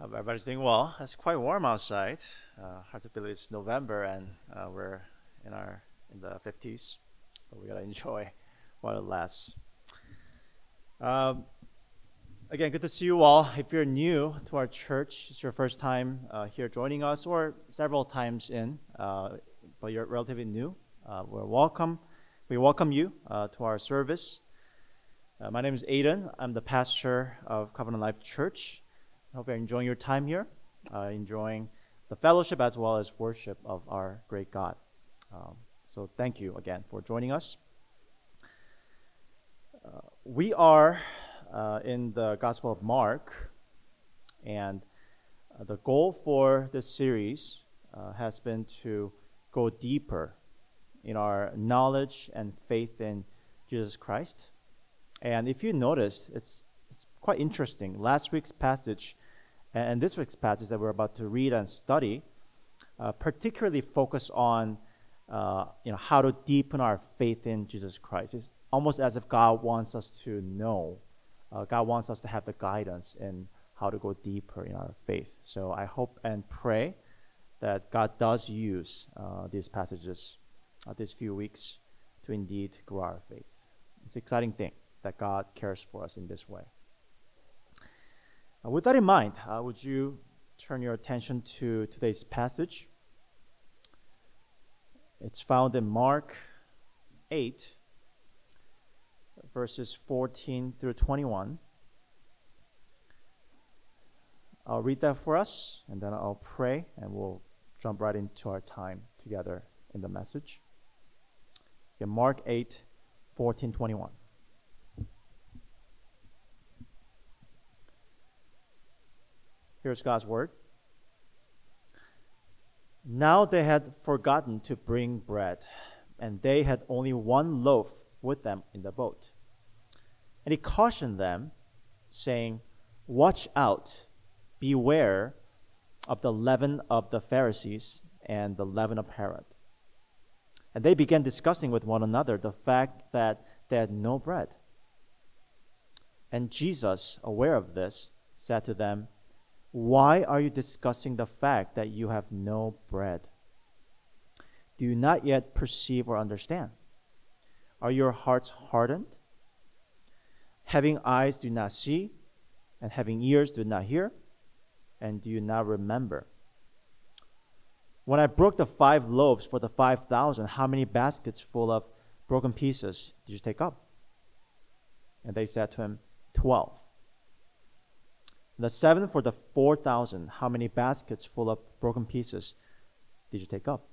Everybody's doing well. It's quite warm outside. Uh, hard to believe it's November and uh, we're in our in the 50s, but we gotta enjoy while it lasts. Um, again, good to see you all. If you're new to our church, it's your first time uh, here joining us, or several times in, uh, but you're relatively new. Uh, we're welcome. We welcome you uh, to our service. my name is Adin. I'm the pastor of Covenant Life Church. I hope you're enjoying your time here, uh, enjoying the fellowship as well as worship of our great God. Um, so thank you again for joining us. Uh, we are uh, in the Gospel of Mark, and uh, the goal for this series uh, has been to go deeper in our knowledge and faith in Jesus Christ. And if you notice, it's, it's quite interesting. Last week's passage and this week's passage that we're about to read and study uh, particularly focus on uh, you know how to deepen our faith in Jesus Christ. It's almost as if God wants us to know. Uh, God wants us to have the guidance in how to go deeper in our faith. So I hope and pray that God does use uh, these passages, uh, these few weeks, to indeed grow our faith. It's an exciting thing that God cares for us in this way. Uh, with that in mind, uh, would you turn your attention to today's passage? It's found in Mark 8, verses 14 through 21. I'll read that for us, and then I'll pray, and we'll jump right into our time together in the message. In Mark 8, 14, 21. Here's God's word. Now they had forgotten to bring bread, and they had only one loaf with them in the boat. And he cautioned them, saying, Watch out, beware of the leaven of the Pharisees and the leaven of Herod. And they began discussing with one another the fact that they had no bread. And Jesus, aware of this, said to them, why are you discussing the fact that you have no bread? Do you not yet perceive or understand? Are your hearts hardened? Having eyes, do not see, and having ears, do not hear, and do you not remember? When I broke the five loaves for the five thousand, how many baskets full of broken pieces did you take up? And they said to him, Twelve. The seven for the four thousand, how many baskets full of broken pieces did you take up?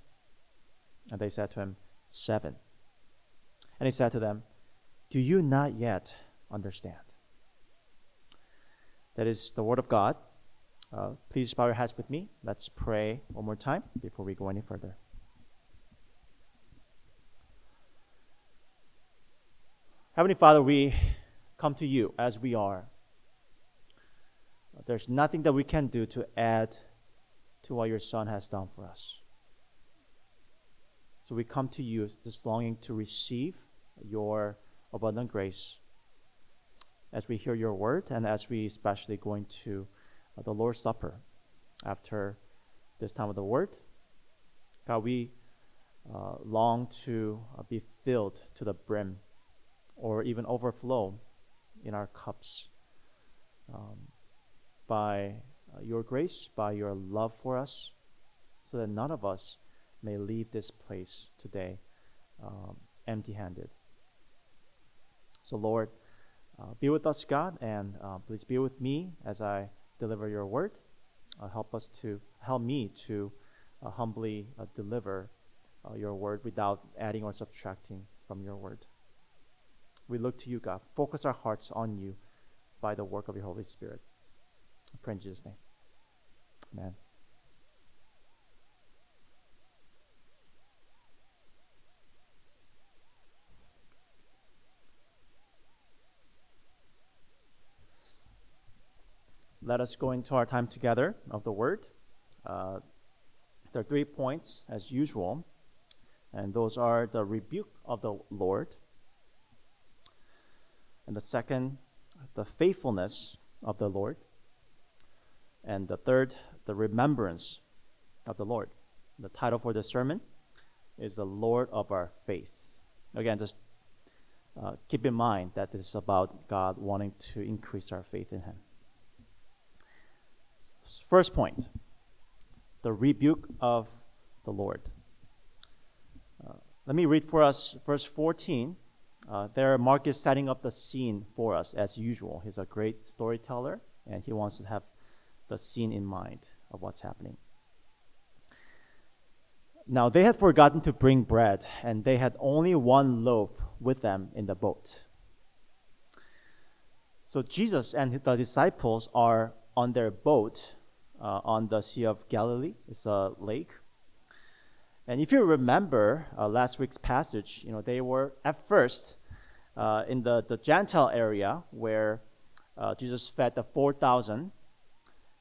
And they said to him, Seven. And he said to them, Do you not yet understand? That is the word of God. Uh, please bow your heads with me. Let's pray one more time before we go any further. Heavenly Father, we come to you as we are there's nothing that we can do to add to what your Son has done for us. So we come to you just longing to receive your abundant grace as we hear your word and as we especially go into uh, the Lord's Supper after this time of the word. God, we uh, long to uh, be filled to the brim or even overflow in our cups. Um, by uh, your grace, by your love for us, so that none of us may leave this place today um, empty handed. So, Lord, uh, be with us, God, and uh, please be with me as I deliver your word. Uh, help us to help me to uh, humbly uh, deliver your word without adding or subtracting from your word. We look to you, God. Focus our hearts on you by the work of your Holy Spirit. I pray in Jesus' name. Amen. Let us go into our time together of the Word. Uh, there are three points, as usual, and those are the rebuke of the Lord, and the second, the faithfulness of the Lord, And the third, the remembrance of the Lord. The title for this sermon is The Lord of Our Faith. Again, just uh, keep in mind that this is about God wanting to increase our faith in Him. First point the rebuke of the Lord. Uh, let me read for us verse 14. Uh, there, Mark is setting up the scene for us as usual. He's a great storyteller, and he wants to have the scene in mind of what's happening. Now they had forgotten to bring bread, and they had only one loaf with them in the boat. So Jesus and the disciples are on their boat uh, on the Sea of Galilee. It's a lake. And if you remember uh, last week's passage, you know they were at first uh, in the, the Gentile area where uh, Jesus fed the 4,000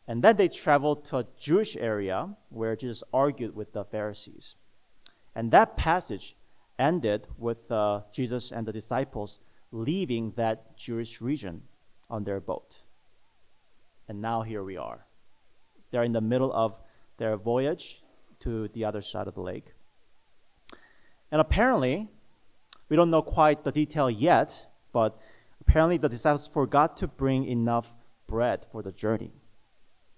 and then they traveled to a Jewish area where Jesus argued with the Pharisees. And that passage ended with uh, Jesus and the disciples leaving that Jewish region on their boat. And now here we are. They're in the middle of their voyage to the other side of the lake. And apparently, we don't know quite the detail yet, but apparently the disciples forgot to bring enough bread for the journey.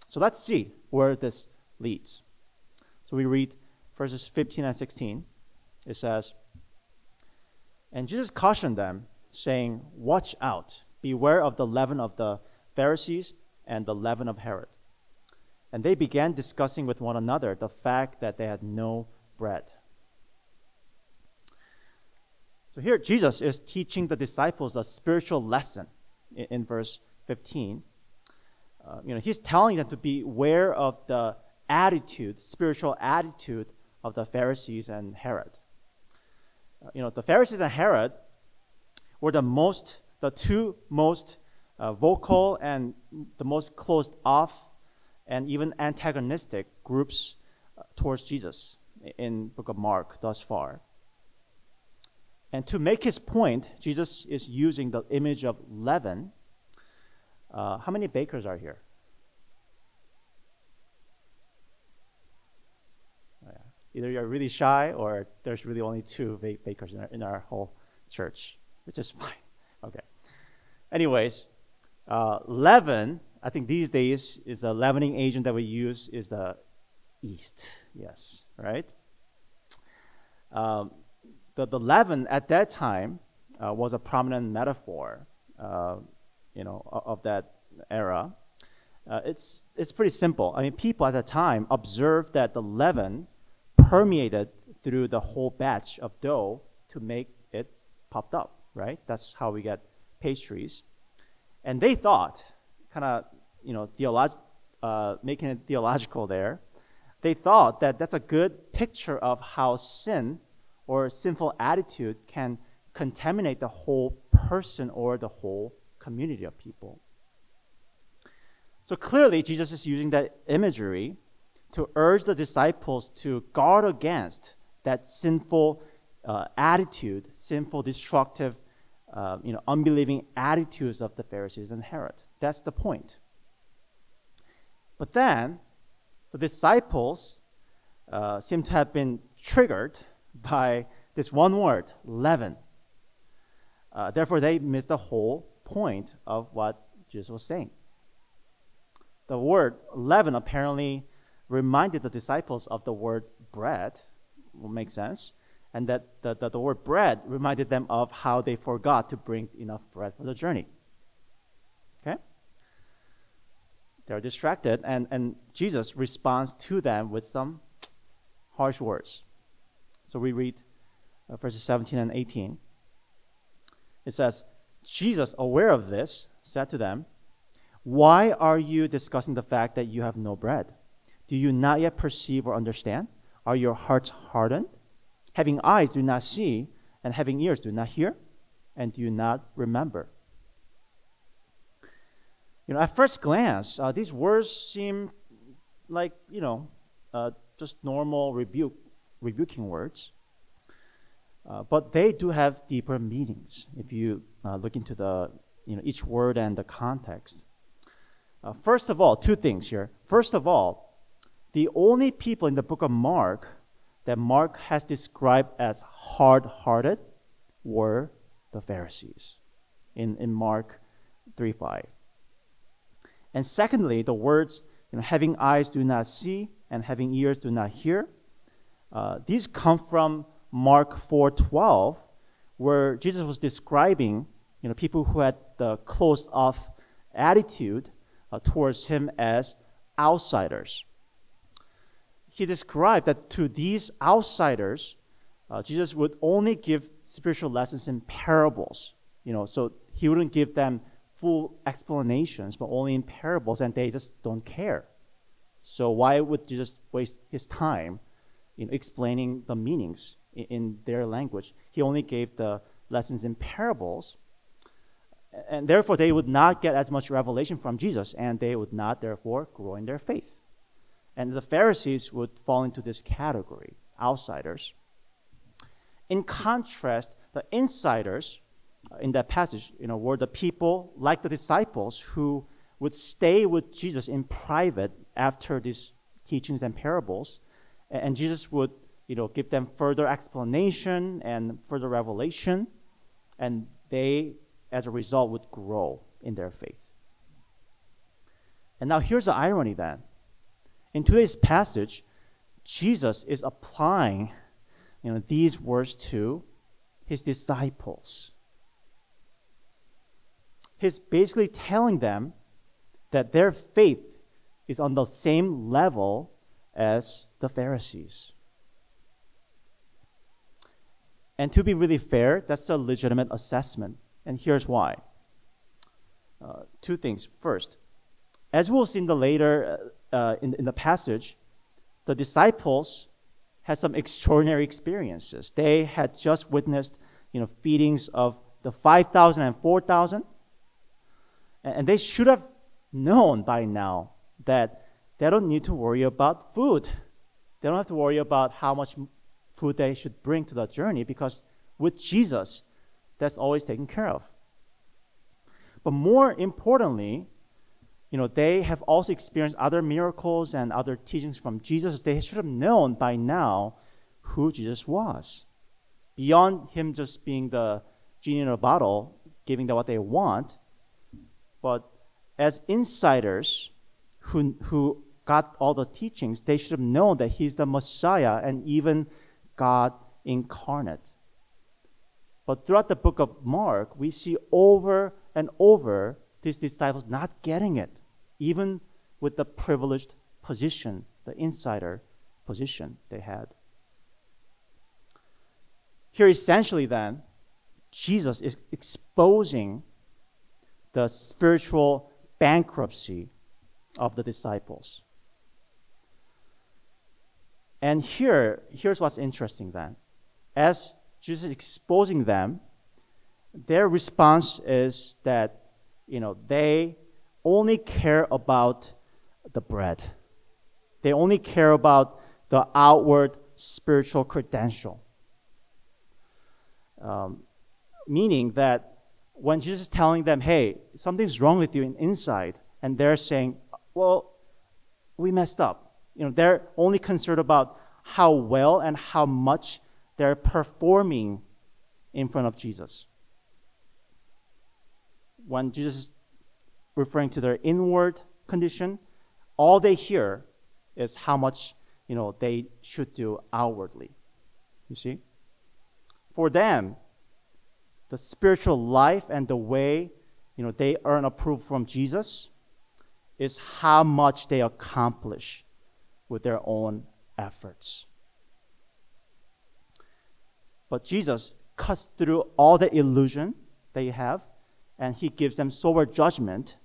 So let's see where this leads. So we read verses 15 and 16. It says, And Jesus cautioned them, saying, Watch out, beware of the leaven of the Pharisees and the leaven of Herod. And they began discussing with one another the fact that they had no bread. So here Jesus is teaching the disciples a spiritual lesson in, in verse 15 uh, you know, he's telling them to beware of the attitude, spiritual attitude of the Pharisees and Herod. Uh, you know, the Pharisees and Herod were the most, the two most uh, vocal and the most closed off and even antagonistic groups uh, towards Jesus in book of Mark thus far. And to make his point, Jesus is using the image of leaven uh, how many bakers are here? Oh, yeah. Either you're really shy or there's really only two bakers in our, in our whole church, which is fine. Okay. Anyways, uh, leaven, I think these days is a leavening agent that we use is the yeast. Yes, right? Um, the, the leaven at that time uh, was a prominent metaphor. Uh, you know, of that era, uh, it's, it's pretty simple. I mean, people at the time observed that the leaven permeated through the whole batch of dough to make it popped up, right? That's how we get pastries. And they thought, kind of, you know, theolog- uh, making it theological there, they thought that that's a good picture of how sin or sinful attitude can contaminate the whole person or the whole community of people. So clearly, Jesus is using that imagery to urge the disciples to guard against that sinful uh, attitude, sinful, destructive, uh, you know, unbelieving attitudes of the Pharisees and Herod. That's the point. But then, the disciples uh, seem to have been triggered by this one word, leaven. Uh, therefore, they missed the whole point of what Jesus was saying. The word leaven apparently reminded the disciples of the word bread, will make sense, and that the, the, the word bread reminded them of how they forgot to bring enough bread for the journey. Okay? They're distracted, and, and Jesus responds to them with some harsh words. So we read uh, verses 17 and 18. It says, Jesus, aware of this, said to them, Why are you discussing the fact that you have no bread? Do you not yet perceive or understand? Are your hearts hardened? Having eyes, do not see, and having ears, do not hear, and do you not remember? You know, at first glance, uh, these words seem like, you know, uh, just normal rebuke, rebuking words. Uh, but they do have deeper meanings if you uh, look into the, you know, each word and the context. Uh, first of all, two things here. First of all, the only people in the book of Mark that Mark has described as hard hearted were the Pharisees in, in Mark 3 5. And secondly, the words, you know, having eyes do not see and having ears do not hear, uh, these come from Mark 4:12, where Jesus was describing, you know, people who had the closed off attitude uh, towards him as outsiders. He described that to these outsiders, uh, Jesus would only give spiritual lessons in parables. You know, so he wouldn't give them full explanations, but only in parables, and they just don't care. So why would Jesus waste his time, in explaining the meanings in, in their language? He only gave the lessons in parables, and therefore they would not get as much revelation from Jesus, and they would not therefore grow in their faith. And the Pharisees would fall into this category, outsiders. In contrast, the insiders uh, in that passage, you know, were the people like the disciples who would stay with Jesus in private after these teachings and parables, and Jesus would, you know, give them further explanation and further revelation, and they, as a result, would grow in their faith. And now here's the irony then. In today's passage, Jesus is applying, you know, these words to his disciples he's basically telling them that their faith is on the same level as the Pharisees. And to be really fair, that's a legitimate assessment. And here's why. Uh, two things. First, as we'll see in the later uh, uh, in, in the passage, the disciples had some extraordinary experiences. They had just witnessed, you know, feedings of the 5,000 and 4,000 and they should have known by now that they don't need to worry about food. They don't have to worry about how much food they should bring to the journey because with Jesus, that's always taken care of. But more importantly, you know, they have also experienced other miracles and other teachings from Jesus. They should have known by now who Jesus was. Beyond him just being the genie in a bottle, giving them what they want, but as insiders who, who got all the teachings, they should have known that he's the Messiah and even God incarnate. But throughout the book of Mark, we see over and over these disciples not getting it, even with the privileged position, the insider position they had. Here, essentially, then, Jesus is exposing the spiritual bankruptcy of the disciples. And here, here's what's interesting then. As Jesus is exposing them, their response is that, you know, they only care about the bread. They only care about the outward spiritual credential. Um, meaning that when Jesus is telling them, hey, something's wrong with you inside, and they're saying, well, we messed up. You know, they're only concerned about how well and how much they're performing in front of Jesus. When Jesus is referring to their inward condition, all they hear is how much you know they should do outwardly. You see? For them, the spiritual life and the way you know they earn approval from Jesus is how much they accomplish with their own efforts. But Jesus cuts through all the illusion they have and he gives them sober judgment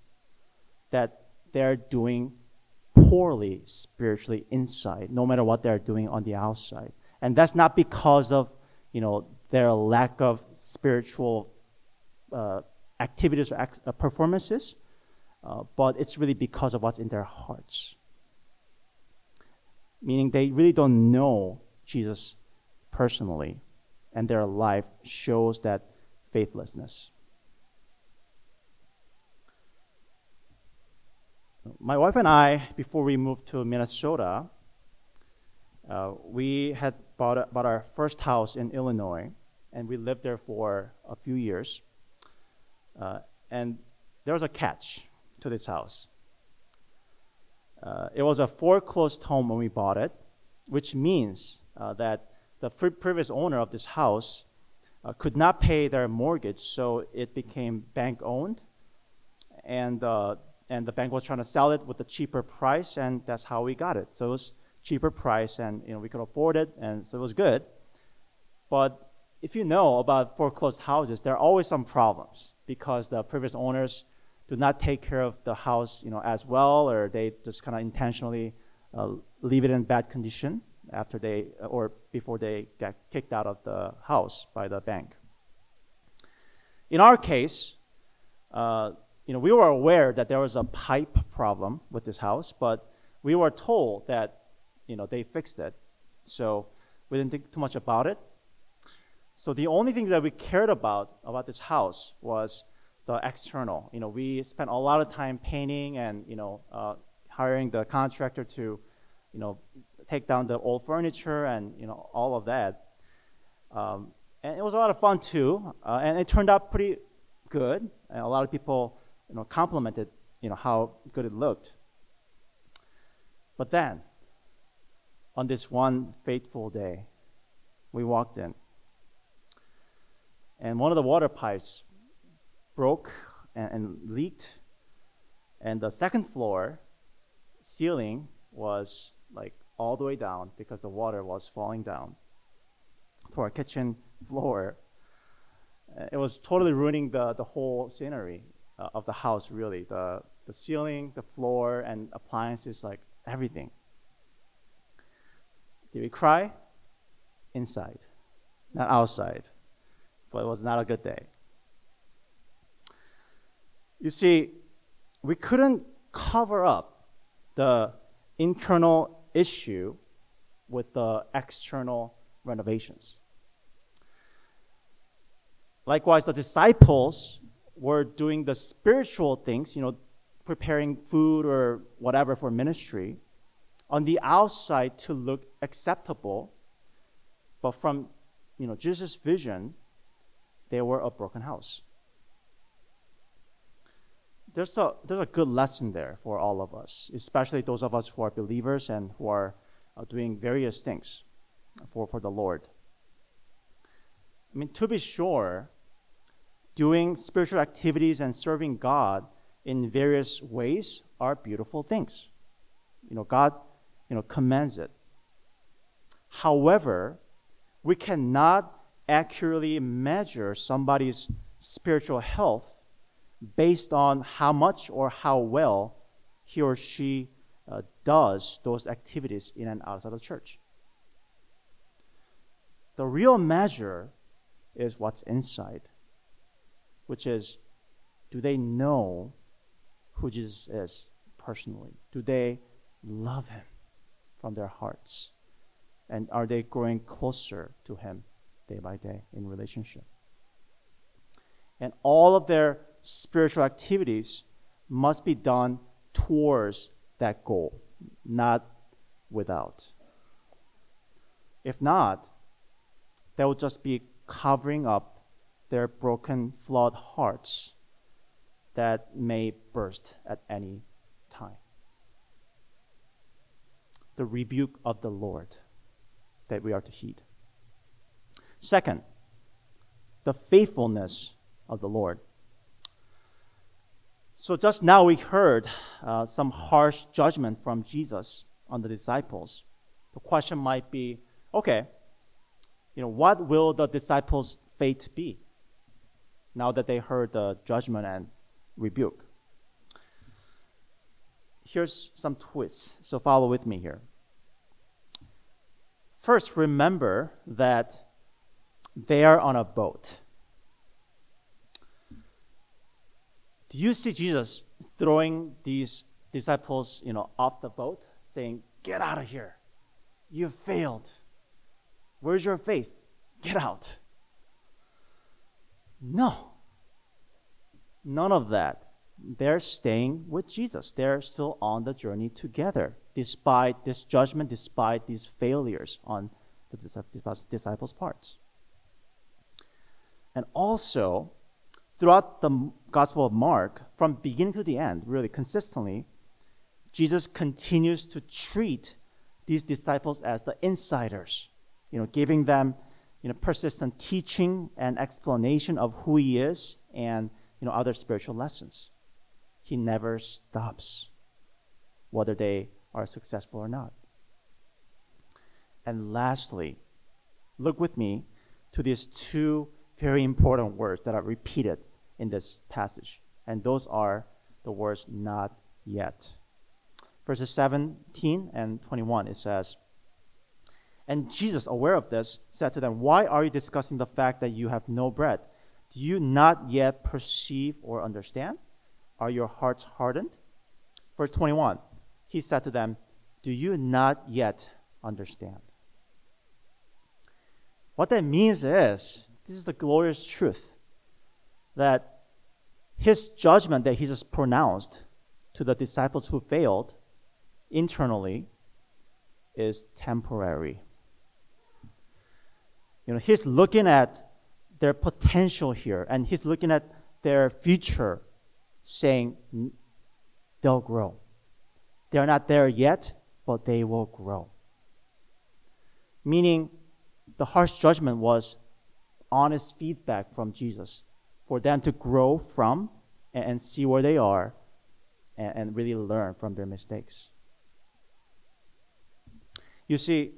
that they're doing poorly spiritually inside, no matter what they're doing on the outside. And that's not because of, you know, their lack of spiritual uh, activities or uh, performances, uh, but it's really because of what's in their hearts. Meaning they really don't know Jesus personally, and their life shows that faithlessness. my wife and I, before we moved to Minnesota, uh, we had bought, a, bought our first house in Illinois, and we lived there for a few years. Uh, and there was a catch to this house. Uh, it was a foreclosed home when we bought it, which means uh, that the previous owner of this house uh, could not pay their mortgage, so it became bank owned, and uh, and the bank was trying to sell it with a cheaper price, and that's how we got it. So it was cheaper price, and you know we could afford it, and so it was good. But if you know about foreclosed houses, there are always some problems because the previous owners do not take care of the house, you know, as well, or they just kind of intentionally uh, leave it in bad condition after they or before they get kicked out of the house by the bank. In our case, uh, you know, we were aware that there was a pipe problem with this house, but we were told that you know they fixed it, so we didn't think too much about it. So the only thing that we cared about about this house was the external. You know, we spent a lot of time painting and you know uh, hiring the contractor to, you know, take down the old furniture and you know all of that. Um, and it was a lot of fun too, uh, and it turned out pretty good. And a lot of people, you know, complimented, you know, how good it looked. But then, on this one fateful day, we walked in, and one of the water pipes broke and, and leaked, and the second floor ceiling was like all the way down because the water was falling down to our kitchen floor. It was totally ruining the, the whole scenery uh, of the house, really. The, the ceiling, the floor, and appliances, like everything. Did we cry? Inside, not outside. But it was not a good day. You see, we couldn't cover up the internal issue with the external renovations. Likewise, the disciples were doing the spiritual things, you know, preparing food or whatever for ministry on the outside to look acceptable. But from, you know, Jesus' vision, they were a broken house there's a there's a good lesson there for all of us, especially those of us who are believers and who are uh, doing various things for for the Lord. I mean, to be sure, doing spiritual activities and serving God in various ways are beautiful things. You know, God, you know, commands it. However, we cannot accurately measure somebody's spiritual health based on how much or how well he or she uh, does those activities in and outside the church. The real measure is what's inside, which is do they know who Jesus is personally? Do they love him from their hearts? And are they growing closer to him day by day in relationship? And all of their spiritual activities must be done towards that goal, not without. If not, they will just be covering up their broken, flawed hearts that may burst at any time. The rebuke of the Lord that we are to heed. Second, the faithfulness of the Lord. So just now we heard uh, some harsh judgment from Jesus on the disciples. The question might be, okay, you know, what will the disciples' fate be now that they heard the judgment and rebuke? Here's some twists. So follow with me here. First, remember that they are on a boat. Do you see Jesus throwing these disciples, you know, off the boat, saying, "Get out of here. You failed. Where's your faith? Get out." No. None of that. they're staying with Jesus. They're still on the journey together, despite this judgment, despite these failures on the disciples' parts. And also, throughout the Gospel of Mark, from beginning to the end, really consistently, Jesus continues to treat these disciples as the insiders, you know, giving them you know, persistent teaching and explanation of who he is and you know, other spiritual lessons. He never stops, whether they are successful or not. And lastly, look with me to these two very important words that are repeated in this passage. And those are the words not yet. Verses 17 and 21, it says, And Jesus, aware of this, said to them, Why are you discussing the fact that you have no bread? Do you not yet perceive or understand? Are your hearts hardened? Verse 21, he said to them, Do you not yet understand? What that means is this is the glorious truth that his judgment that he just pronounced to the disciples who failed internally is temporary. You know, he's looking at their potential here and he's looking at their future saying they'll grow. They're not there yet, but they will grow. Meaning, the harsh judgment was honest feedback from Jesus for them to grow from and, and see where they are and, and really learn from their mistakes. You see,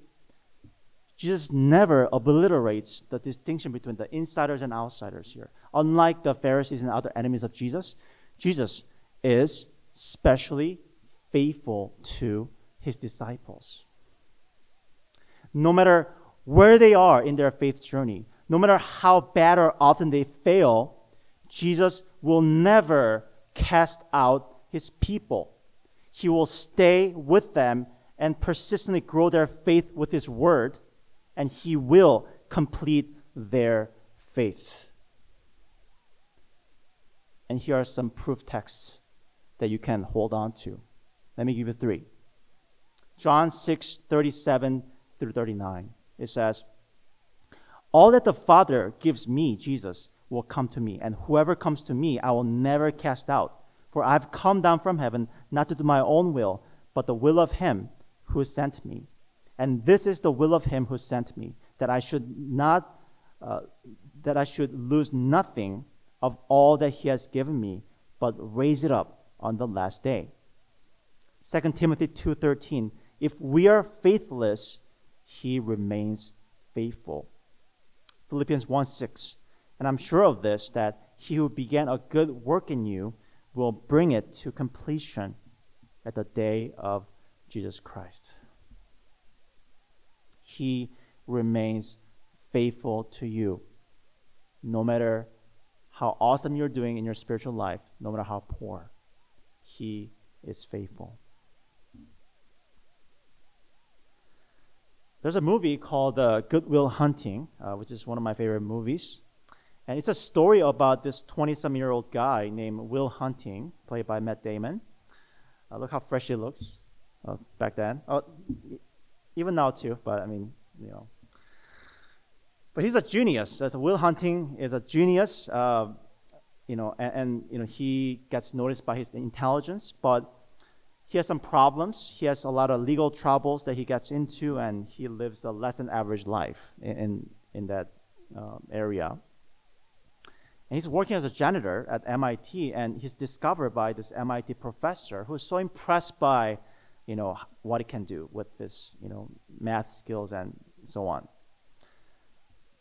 Jesus never obliterates the distinction between the insiders and outsiders here. Unlike the Pharisees and other enemies of Jesus, Jesus is specially faithful to his disciples. No matter where they are in their faith journey, no matter how bad or often they fail, Jesus will never cast out his people. He will stay with them and persistently grow their faith with his word, and he will complete their faith. And here are some proof texts that you can hold on to. Let me give you three. John 6, 37 through 39. It says, All that the Father gives me, Jesus, will come to me, and whoever comes to me, I will never cast out. For I've come down from heaven not to do my own will, but the will of him who sent me. And this is the will of him who sent me, that I should not uh, that I should lose nothing of all that he has given me, but raise it up on the last day. 2 Timothy 2:13 If we are faithless, he remains faithful. Philippians 1:6 And I'm sure of this that he who began a good work in you will bring it to completion at the day of Jesus Christ. He remains faithful to you no matter how awesome you're doing in your spiritual life, no matter how poor, He is faithful. There's a movie called uh, Good Will Hunting, uh, which is one of my favorite movies. And it's a story about this 20 some year old guy named Will Hunting, played by Matt Damon. Uh, look how fresh he looks uh, back then. Oh, even now, too, but I mean, you know, but he's a genius. As Will Hunting is a genius, uh, you know, and, and, you know he gets noticed by his intelligence, but he has some problems. He has a lot of legal troubles that he gets into, and he lives a less than average life in in, in that uh, area. And he's working as a janitor at MIT, and he's discovered by this MIT professor who's so impressed by, you know, what he can do with this, you know, math skills and so on.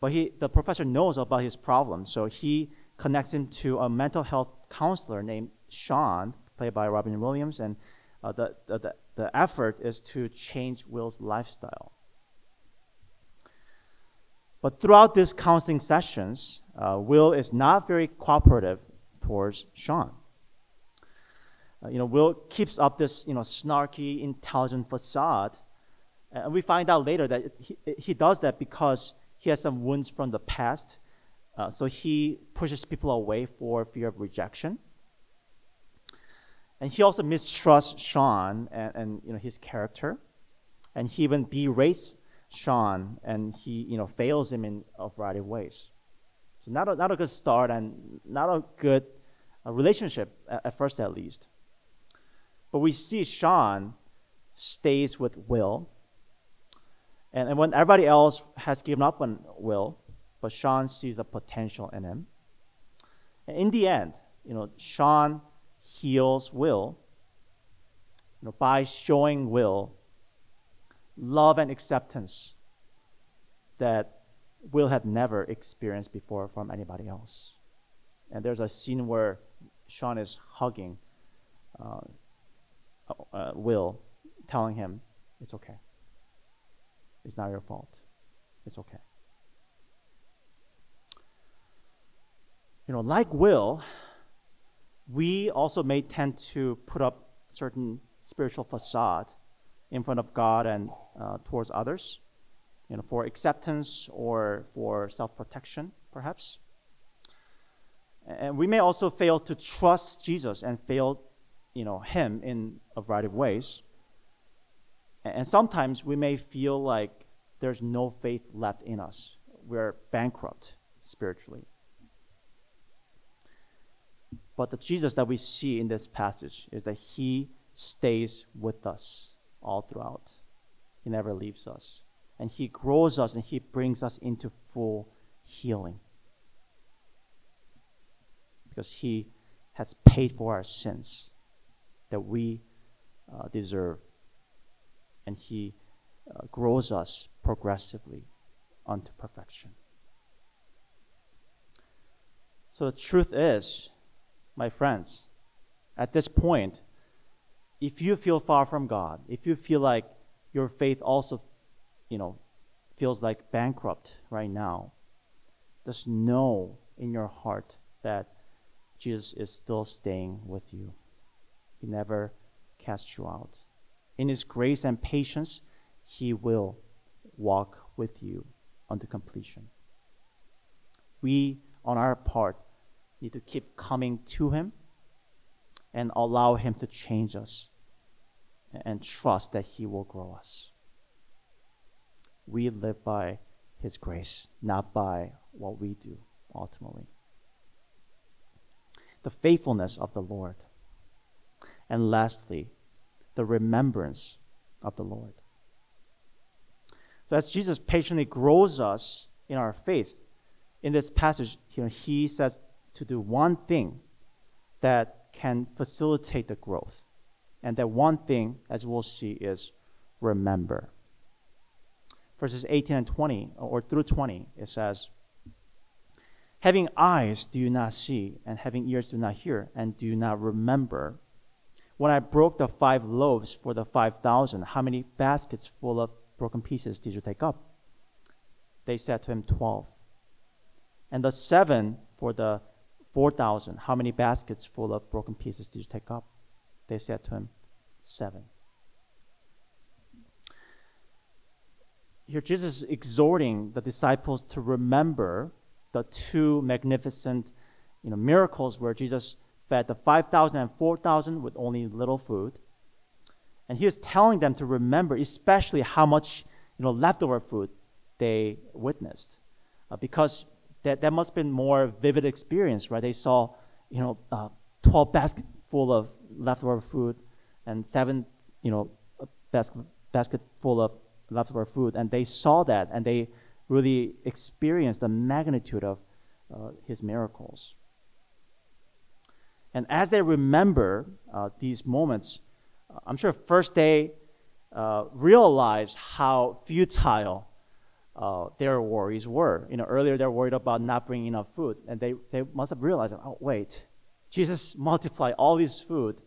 But he, the professor knows about his problem, so he connects him to a mental health counselor named Sean, played by Robin Williams, and uh, the, the, the effort is to change Will's lifestyle. But throughout these counseling sessions, uh, Will is not very cooperative towards Sean. Uh, you know, Will keeps up this you know snarky, intelligent facade, and we find out later that he, he does that because he has some wounds from the past. Uh, so he pushes people away for fear of rejection. And he also mistrusts Sean and, and you know, his character. And he even berates Sean and he you know, fails him in a variety of ways. So, not a, not a good start and not a good uh, relationship, at, at first at least. But we see Sean stays with Will. And, and when everybody else has given up on Will, but Sean sees a potential in him. And in the end, you know, Sean heals Will you know, by showing Will love and acceptance that Will had never experienced before from anybody else. And there's a scene where Sean is hugging uh, uh, Will, telling him, It's okay. It's not your fault. It's okay. You know, like Will, we also may tend to put up certain spiritual facade in front of God and uh, towards others, you know, for acceptance or for self-protection, perhaps. And we may also fail to trust Jesus and fail, you know, Him in a variety of ways. And sometimes we may feel like there's no faith left in us. We're bankrupt spiritually. But the Jesus that we see in this passage is that he stays with us all throughout. He never leaves us. And he grows us and he brings us into full healing. Because he has paid for our sins that we uh, deserve. And he uh, grows us progressively unto perfection. So the truth is, my friends, at this point, if you feel far from God, if you feel like your faith also, you know, feels like bankrupt right now, just know in your heart that Jesus is still staying with you. He never casts you out. In His grace and patience, He will walk with you unto completion. We, on our part, need to keep coming to Him and allow Him to change us and trust that He will grow us. We live by His grace, not by what we do ultimately. The faithfulness of the Lord. And lastly, the remembrance of the Lord. So as Jesus patiently grows us in our faith, in this passage, you know, he says to do one thing that can facilitate the growth. And that one thing, as we'll see, is remember. Verses 18 and 20, or through 20, it says, Having eyes do you not see, and having ears do not hear, and do you not remember? When I broke the five loaves for the five thousand, how many baskets full of broken pieces did you take up? They said to him, Twelve. And the seven for the 4,000. How many baskets full of broken pieces did you take up? They said to him, Seven. Here, Jesus is exhorting the disciples to remember the two magnificent you know, miracles where Jesus fed the 5,000 and 4,000 with only little food. And he is telling them to remember, especially how much you know, leftover food they witnessed. Uh, because that, that must have been more vivid experience, right? They saw, you know, uh, 12 baskets full of leftover food and seven, you know, basket, basket full of leftover food. And they saw that and they really experienced the magnitude of uh, his miracles. And as they remember uh, these moments, uh, I'm sure first they uh, realized how futile uh, their worries were. You know, earlier they're worried about not bringing enough food, and they, they must have realized, oh, wait, Jesus multiplied all this food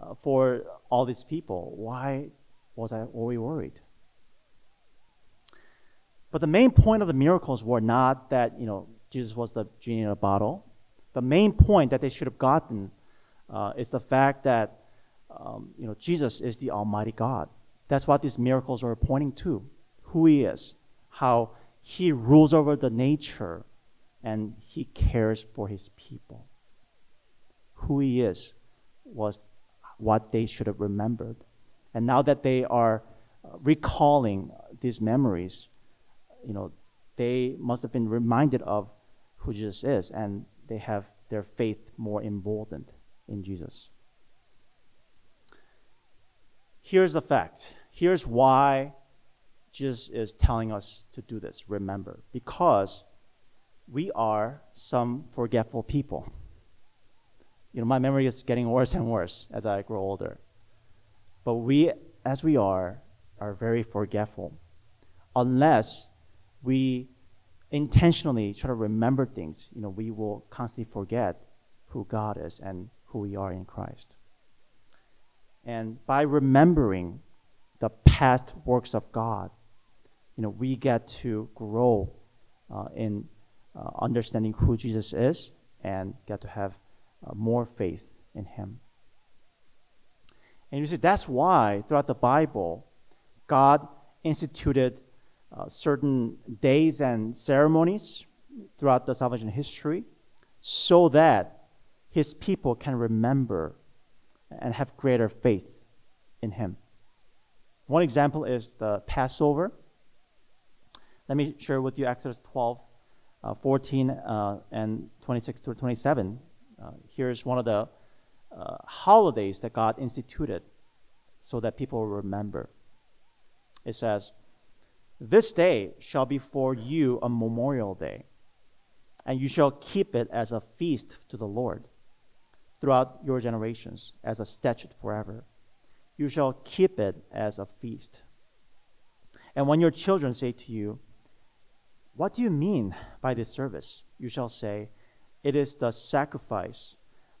uh, for all these people. Why was I we worried? But the main point of the miracles were not that you know Jesus was the genie in a bottle. The main point that they should have gotten uh, is the fact that um, you know Jesus is the Almighty God. That's what these miracles are pointing to, who He is how he rules over the nature and he cares for his people. Who he is was what they should have remembered. And now that they are uh, recalling these memories, you know, they must have been reminded of who Jesus is, and they have their faith more emboldened in Jesus. Here's the fact. Here's why Jesus is telling us to do this. Remember, because we are some forgetful people. You know, my memory is getting worse and worse as I grow older. But we, as we are, are very forgetful. Unless we intentionally try to remember things, you know, we will constantly forget who God is and who we are in Christ. And by remembering the past works of God, you know, we get to grow uh, in uh, understanding who Jesus is and get to have uh, more faith in Him. And you see, that's why throughout the Bible, God instituted uh, certain days and ceremonies throughout the salvation history so that His people can remember and have greater faith in Him. One example is the Passover. Let me share with you Exodus 12, uh, 14, uh, and 26 to 27. Uh, here's one of the uh, holidays that God instituted so that people remember. It says, This day shall be for you a memorial day, and you shall keep it as a feast to the Lord throughout your generations, as a statute forever. You shall keep it as a feast. And when your children say to you, What do you mean by this service? You shall say, It is the sacrifice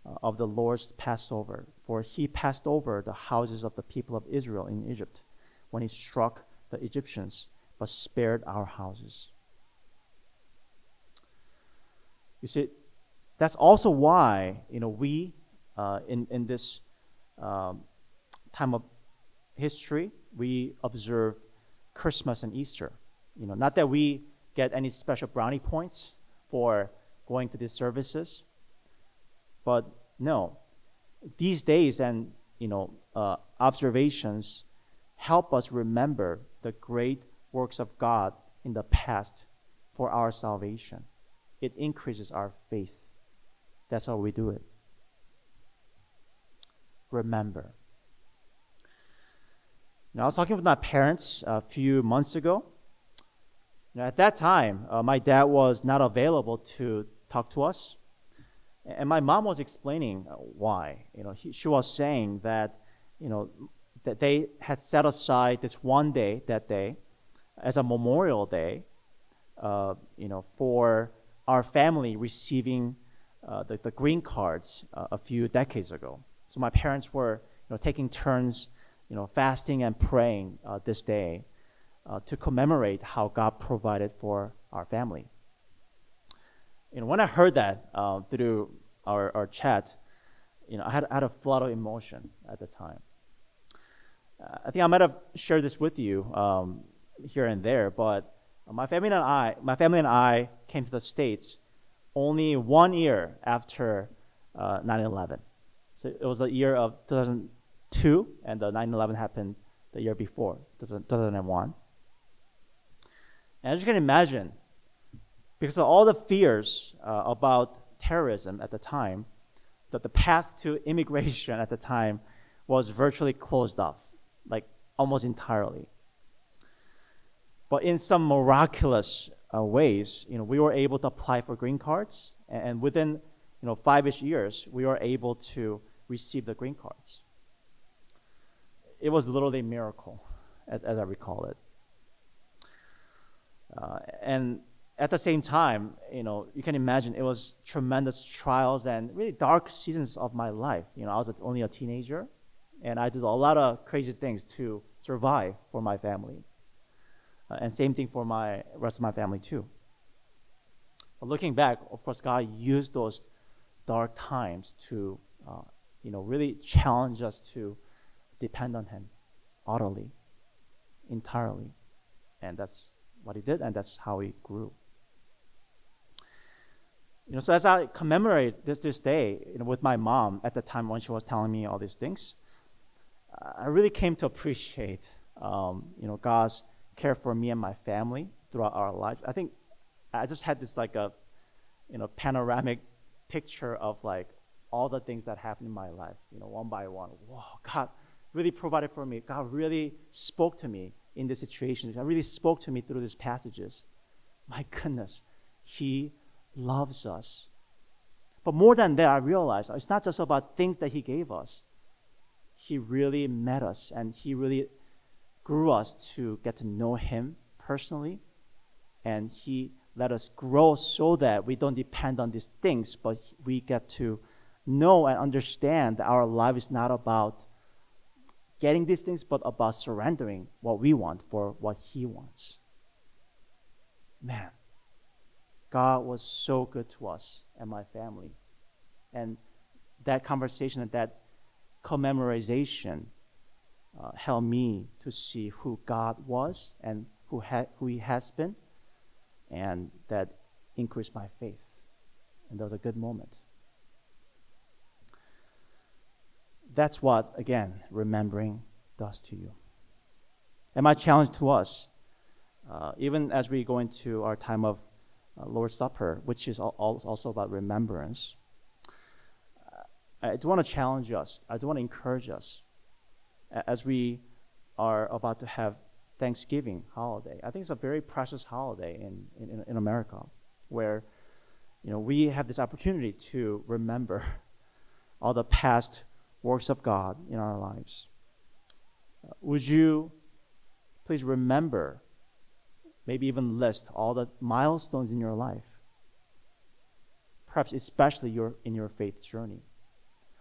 uh, of the Lord's Passover, for he passed over the houses of the people of Israel in Egypt when he struck the Egyptians, but spared our houses. You see, that's also why you know we uh, in in this um, time of history we observe Christmas and Easter. You know, not that we get any special brownie points for going to these services, but no, these days and you know uh, observations help us remember the great works of God in the past for our salvation. It increases our faith. That's how we do it. Remember. Now, I was talking with my parents a few months ago. Now, at that time, uh, my dad was not available to talk to us. And my mom was explaining uh, why. You know, he, she was saying that, you know, that they had set aside this one day, that day, as a memorial day, uh, you know, for our family receiving uh, the, the green cards uh, a few decades ago. So my parents were you know, taking turns you know, fasting and praying uh, this day uh, to commemorate how God provided for our family. Know, when I heard that uh, through our, our chat, you know, I had, I had a flood of emotion at the time. Uh, I think I might have shared this with you um, here and there, but my family and I, my family and I came to the States only one year after uh, 9/11. So it was the year of 2002, and the 9/11 happened the year before, 2001. And as you can imagine, because of all the fears uh, about terrorism at the time, that the path to immigration at the time was virtually closed off, like almost entirely. But in some miraculous uh, ways, you know, we were able to apply for green cards, and within you know five-ish years, we were able to receive the green cards. It was literally a miracle, as, as I recall it. Uh, and at the same time, you know, you can imagine it was tremendous trials and really dark seasons of my life. You know, I was only a teenager, and I did a lot of crazy things to survive for my family. Uh, and same thing for my rest of my family too. But looking back, of course, God used those dark times to, uh, you know, really challenge us to depend on Him utterly, entirely, and that's what He did, and that's how He grew. You know, so as I commemorate this this day, you know, with my mom at the time when she was telling me all these things, I really came to appreciate, um, you know, God's care for me and my family throughout our life. I think I just had this like a, you know, panoramic picture of like all the things that happened in my life, you know, one by one. Whoa, God really provided for me. God really spoke to me in this situation. God really spoke to me through these passages. My goodness, He loves us. But more than that, I realized it's not just about things that He gave us. He really met us and He really grew us to get to know Him personally. And He let us grow so that we don't depend on these things, but we get to know and understand that our life is not about getting these things, but about surrendering what we want for what He wants. Man, God was so good to us and my family. And that conversation and that commemoration uh, helped me to see who God was and who, ha- who He has been, and that increased my faith. And that was a good moment. That's what, again, remembering does to you. And my challenge to us, uh, even as we go into our time of uh, Lord's Supper, which is also about remembrance, I do want to challenge us. I do want to encourage us as we are about to have Thanksgiving holiday. I think it's a very precious holiday in, in, in America where you know, we have this opportunity to remember all the past works of God in our lives. Uh, would you please remember, maybe even list all the milestones in your life? Perhaps especially your, in your faith journey.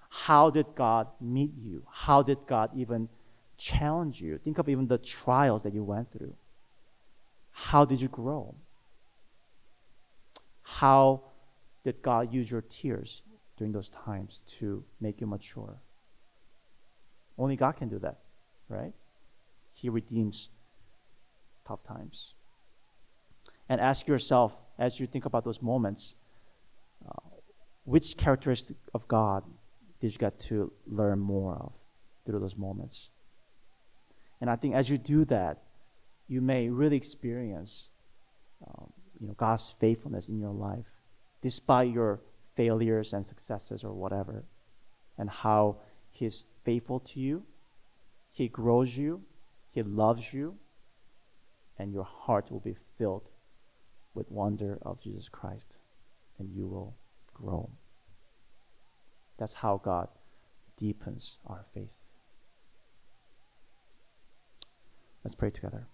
How did God meet you? How did God even challenge you? Think of even the trials that you went through. How did you grow? How did God use your tears during those times to make you mature? Only God can do that, right? He redeems tough times. And ask yourself as you think about those moments uh, which characteristic of God did you get to learn more of through those moments? And I think as you do that, you may really experience um, you know, God's faithfulness in your life, despite your failures and successes or whatever, and how He's faithful to you, He grows you, He loves you, and your heart will be filled with wonder of Jesus Christ, and you will grow. That's how God deepens our faith. Let's pray together.